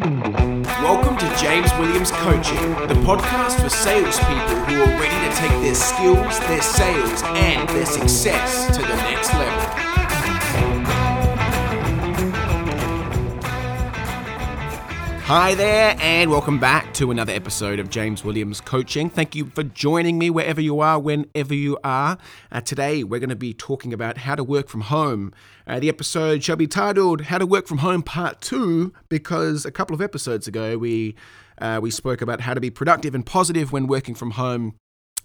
Welcome to James Williams Coaching, the podcast for salespeople who are ready to take their skills, their sales, and their success to the next level. Hi there, and welcome back to another episode of James Williams Coaching. Thank you for joining me wherever you are, whenever you are. Uh, today, we're going to be talking about how to work from home. Uh, the episode shall be titled "How to Work from Home Part 2 because a couple of episodes ago we uh, we spoke about how to be productive and positive when working from home.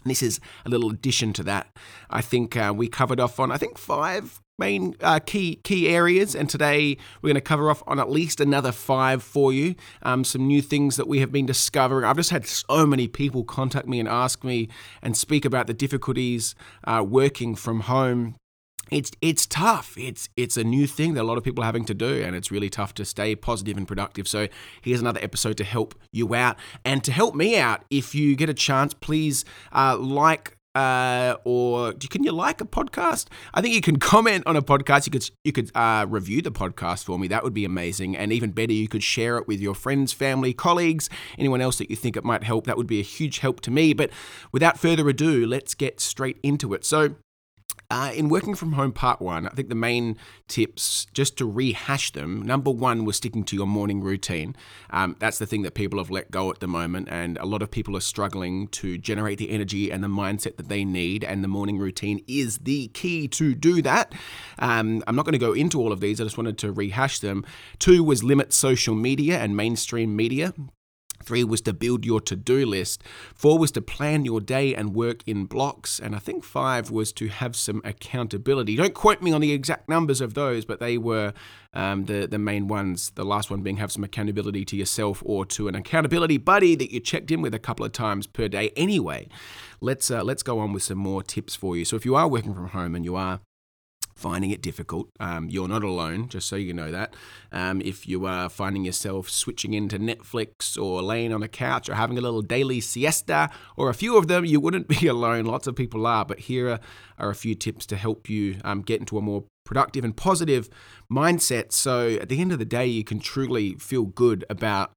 This is a little addition to that. I think uh, we covered off on I think five main uh, key key areas, and today we're going to cover off on at least another five for you. Um, some new things that we have been discovering. I've just had so many people contact me and ask me and speak about the difficulties uh, working from home. It's it's tough. It's it's a new thing that a lot of people are having to do, and it's really tough to stay positive and productive. So here's another episode to help you out and to help me out. If you get a chance, please uh, like uh, or can you like a podcast? I think you can comment on a podcast. You could you could uh, review the podcast for me. That would be amazing. And even better, you could share it with your friends, family, colleagues, anyone else that you think it might help. That would be a huge help to me. But without further ado, let's get straight into it. So uh, in working from home part one, I think the main tips, just to rehash them, number one was sticking to your morning routine. Um, that's the thing that people have let go at the moment, and a lot of people are struggling to generate the energy and the mindset that they need, and the morning routine is the key to do that. Um, I'm not going to go into all of these, I just wanted to rehash them. Two was limit social media and mainstream media. Three was to build your to do list. Four was to plan your day and work in blocks. And I think five was to have some accountability. Don't quote me on the exact numbers of those, but they were um, the, the main ones. The last one being have some accountability to yourself or to an accountability buddy that you checked in with a couple of times per day anyway. Let's, uh, let's go on with some more tips for you. So if you are working from home and you are finding it difficult, um, you're not alone, just so you know that. Um, if you are finding yourself switching into Netflix or laying on a couch or having a little daily siesta or a few of them, you wouldn't be alone. Lots of people are, but here are, are a few tips to help you um, get into a more productive and positive mindset. So at the end of the day, you can truly feel good about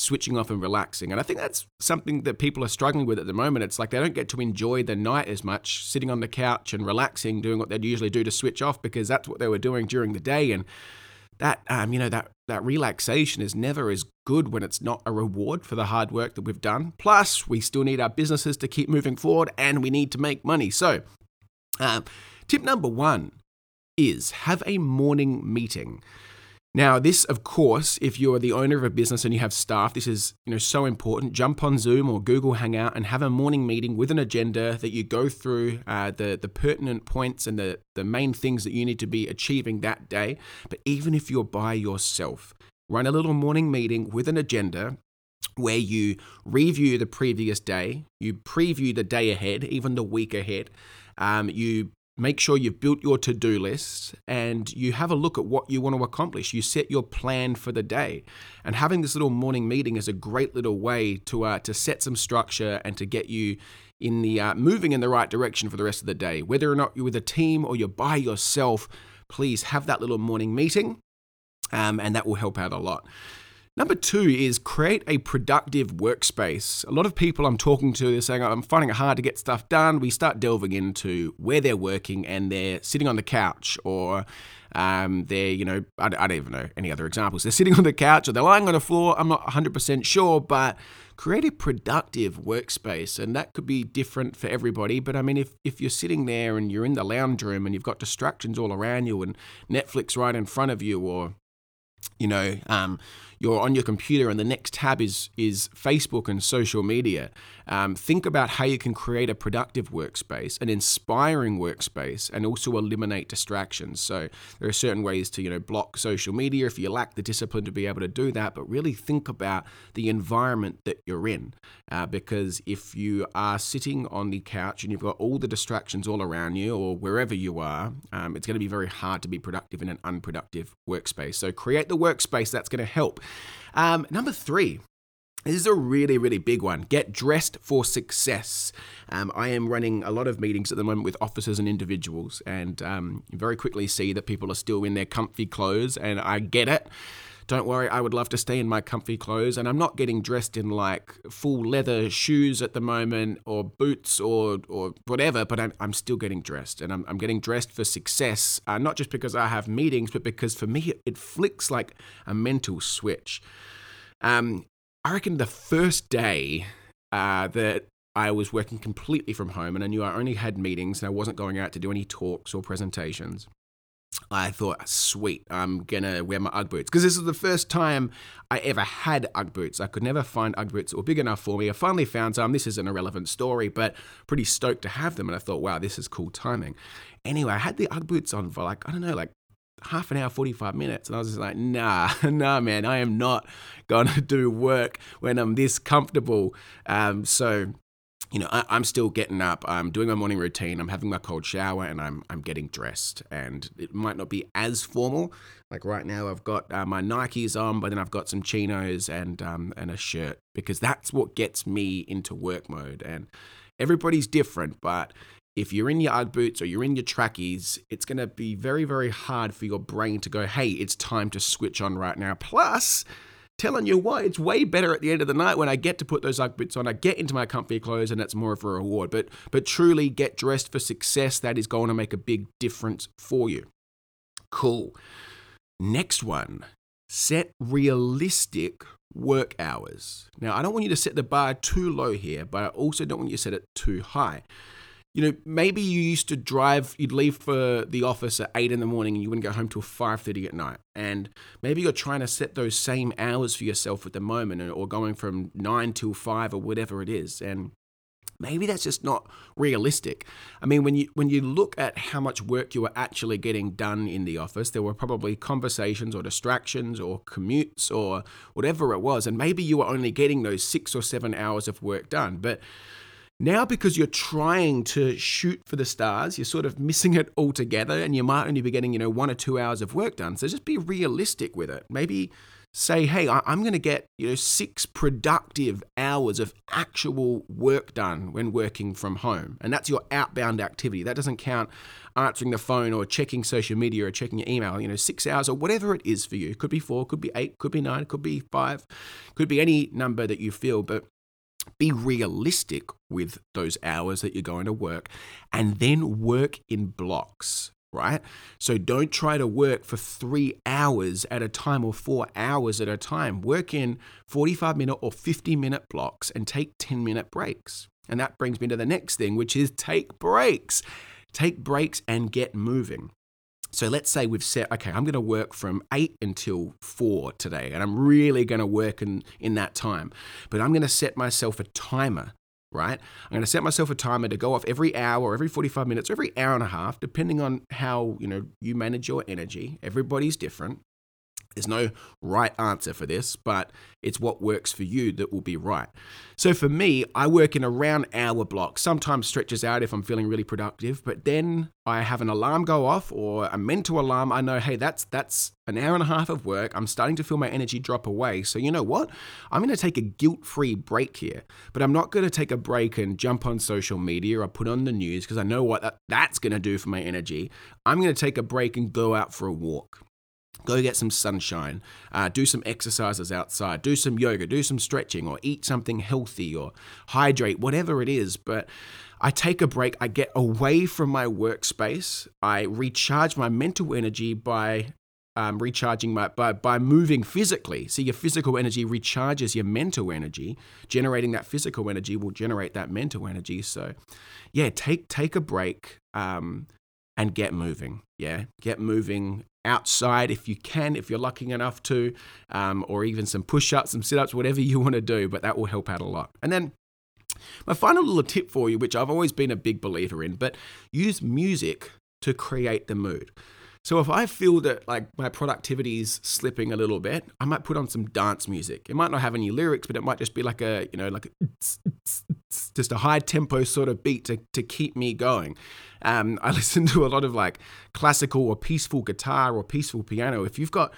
switching off and relaxing. And I think that's something that people are struggling with at the moment. It's like they don't get to enjoy the night as much, sitting on the couch and relaxing, doing what they'd usually do to switch off because that's what they were doing during the day. And that, um, you know, that that relaxation is never as good when it's not a reward for the hard work that we've done. Plus, we still need our businesses to keep moving forward, and we need to make money. So, uh, tip number one is have a morning meeting. Now, this, of course, if you're the owner of a business and you have staff, this is you know so important. Jump on Zoom or Google Hangout and have a morning meeting with an agenda that you go through uh, the the pertinent points and the the main things that you need to be achieving that day. But even if you're by yourself, run a little morning meeting with an agenda where you review the previous day, you preview the day ahead, even the week ahead. Um, you make sure you've built your to do list and you have a look at what you want to accomplish. You set your plan for the day. And having this little morning meeting is a great little way to, uh, to set some structure and to get you in the uh, moving in the right direction for the rest of the day. Whether or not you're with a team or you're by yourself, please have that little morning meeting, um, and that will help out a lot. Number two is create a productive workspace. A lot of people I'm talking to they're saying, I'm finding it hard to get stuff done. We start delving into where they're working and they're sitting on the couch or um, they're, you know, I, I, don't even know any other examples. They're sitting on the couch or they're lying on the floor. I'm not 100% sure, but create a productive workspace. And that could be different for everybody. But I mean, if, if you're sitting there and you're in the lounge room and you've got distractions all around you and Netflix right in front of you or you know um, you're on your computer and the next tab is is Facebook and social media. Um, think about how you can create a productive workspace, an inspiring workspace, and also eliminate distractions. So there are certain ways to you know block social media if you lack the discipline to be able to do that. But really think about the environment that you're in, uh, because if you are sitting on the couch and you've got all the distractions all around you or wherever you are, um, it's going to be very hard to be productive in an unproductive workspace. So create the workspace that's going to help. Um, number three, this is a really, really big one. Get dressed for success. Um, I am running a lot of meetings at the moment with officers and individuals, and um, very quickly see that people are still in their comfy clothes, and I get it don't worry, I would love to stay in my comfy clothes. And I'm not getting dressed in like full leather shoes at the moment or boots or, or whatever, but I'm, I'm still getting dressed. And I'm, I'm getting dressed for success, uh, not just because I have meetings, but because for me, it, it flicks like a mental switch. Um, I reckon the first day uh, that I was working completely from home and I knew I only had meetings and I wasn't going out to do any talks or presentations. I thought, sweet, I'm gonna wear my Ugg boots because this is the first time I ever had Ugg boots. I could never find Ugg boots that were big enough for me. I finally found some. This is an irrelevant story, but pretty stoked to have them. And I thought, wow, this is cool timing. Anyway, I had the Ugg boots on for like, I don't know, like half an hour, 45 minutes. And I was just like, nah, nah, man, I am not going to do work when I'm this comfortable. Um, so you know, I, am still getting up. I'm doing my morning routine. I'm having my cold shower, and I'm I'm getting dressed. And it might not be as formal. Like right now, I've got uh, my Nikes on, but then I've got some chinos and um, and a shirt because that's what gets me into work mode. And everybody's different, but if you're in your Ugg boots or you're in your trackies, it's going to be very very hard for your brain to go, hey, it's time to switch on right now. Plus telling you what, it's way better at the end of the night when I get to put those Ugg boots on. I get into my comfy clothes, and that's more of a reward. But but truly, get dressed for success. That is going to make a big difference for you. Cool. Next one, set realistic work hours. Now, I don't want you to set the bar too low here, but I also don't want you to set it too high you know, maybe you used to drive, you'd leave for the office at eight in the morning and you wouldn't go home till five thirty at night. And maybe you're trying to set those same hours for yourself at the moment, or going from nine till five or whatever it is. And maybe that's just not realistic. I mean, when you when you look at how much work you were actually getting done in the office, there were probably conversations or distractions or commutes or whatever it was, and maybe you were only getting those six or seven hours of work done, but now, because you're trying to shoot for the stars, you're sort of missing it altogether, and you might only be getting, you know, one or two hours of work done. So just be realistic with it. Maybe say, hey, I'm going to get, you know, six productive hours of actual work done when working from home. And that's your outbound activity. That doesn't count answering the phone or checking social media or checking your email, you know, six hours or whatever it is for you. Could be four, could be eight, could be nine, could be five, could be any number that you feel. But be realistic with those hours that you're going to work and then work in blocks right? So don't try to work for three hours at a time or four hours at a time. Work in 45 minute or 50 minute blocks and take 10 minute breaks. And that brings me to the next thing, which is take breaks. Take breaks and get moving. So let's say we've set, okay, I'm going to work from 8 until 4 today, and I'm really going to work in, in that time. But I'm going to set myself a timer, right? I'm going to set myself a timer to go off every hour every 45 minutes every hour and a half, depending on how, you know, you manage your energy. Everybody's different. There's no right answer for this, but it's what works for you that will be right. So for me, I work in a round hour block, sometimes stretches out if I'm feeling really productive, but then I have an alarm go off or a mental alarm. I know, hey, that's that's an hour and a half of work. I'm starting to feel my energy drop away. So you know what? I'm going to take a guilt-free break here, but I'm not going to take a break and jump on social media or put on the news because I know what that, that's going to do for my energy. I'm going to take a break and go out for a walk. Go get some sunshine, uh, do some exercises outside, do some yoga, do some stretching, or eat something healthy, or hydrate, whatever it is. But I take a break, I get away from my workspace, I recharge my mental energy by um, recharging my by, by moving physically. See, your physical energy recharges your mental energy. Generating that physical energy will generate that mental energy. So, yeah, take take a break um, and get moving. Yeah, get moving outside if you can, if you're lucky enough to, um, or even some push ups, some sit ups, whatever you want to do, but that will help out a lot. And then my final little tip for you, which I've always been a big believer in, but use music to create the mood. So if I feel that like my productivity is slipping a little bit, I might put on some dance music. It might not have any lyrics, but it might just be like a, you know, like a, just a high tempo sort of beat to, to keep me going. Um, I listen to a lot of like classical or peaceful guitar or peaceful piano. If you've got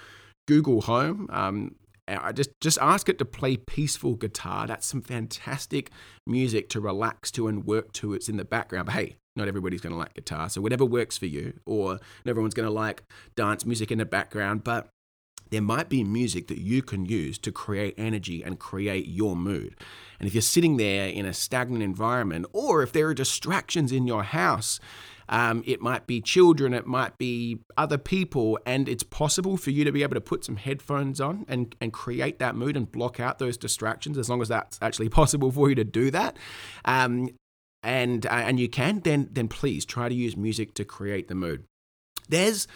Google Home, um, I just just ask it to play peaceful guitar. That's some fantastic music to relax to and work to. It's in the background. But hey, not everybody's going to like guitar, so whatever works for you, or not everyone's going to like dance music in the background. But there might be music that you can use to create energy and create your mood. And if you're sitting there in a stagnant environment, or if there are distractions in your house, um, it might be children, it might be other people, and it's possible for you to be able to put some headphones on and, and create that mood and block out those distractions as long as that's actually possible for you to do that. Um, and uh, and you can, then then please try to use music to create the mood. There's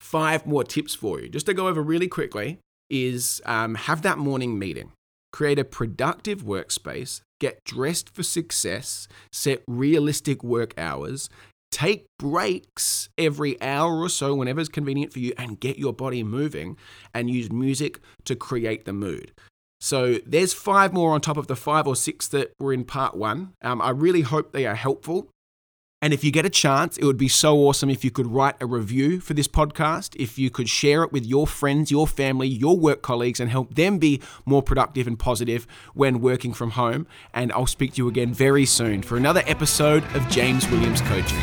five more tips for you. Just to go over really quickly, is um, have that morning meeting. Create a productive workspace, get dressed for success, set realistic work hours, take breaks every hour or so whenever it's convenient for you, and get your body moving and use music to create the mood. So there's five more on top of the five or six that were in part one. Um, I really hope they are helpful. And if you get a chance, it would be so awesome if you could write a review for this podcast, if you could share it with your friends, your family, your work colleagues, and help them be more productive and positive when working from home. And I'll speak to you again very soon for another episode of James Williams Coaching.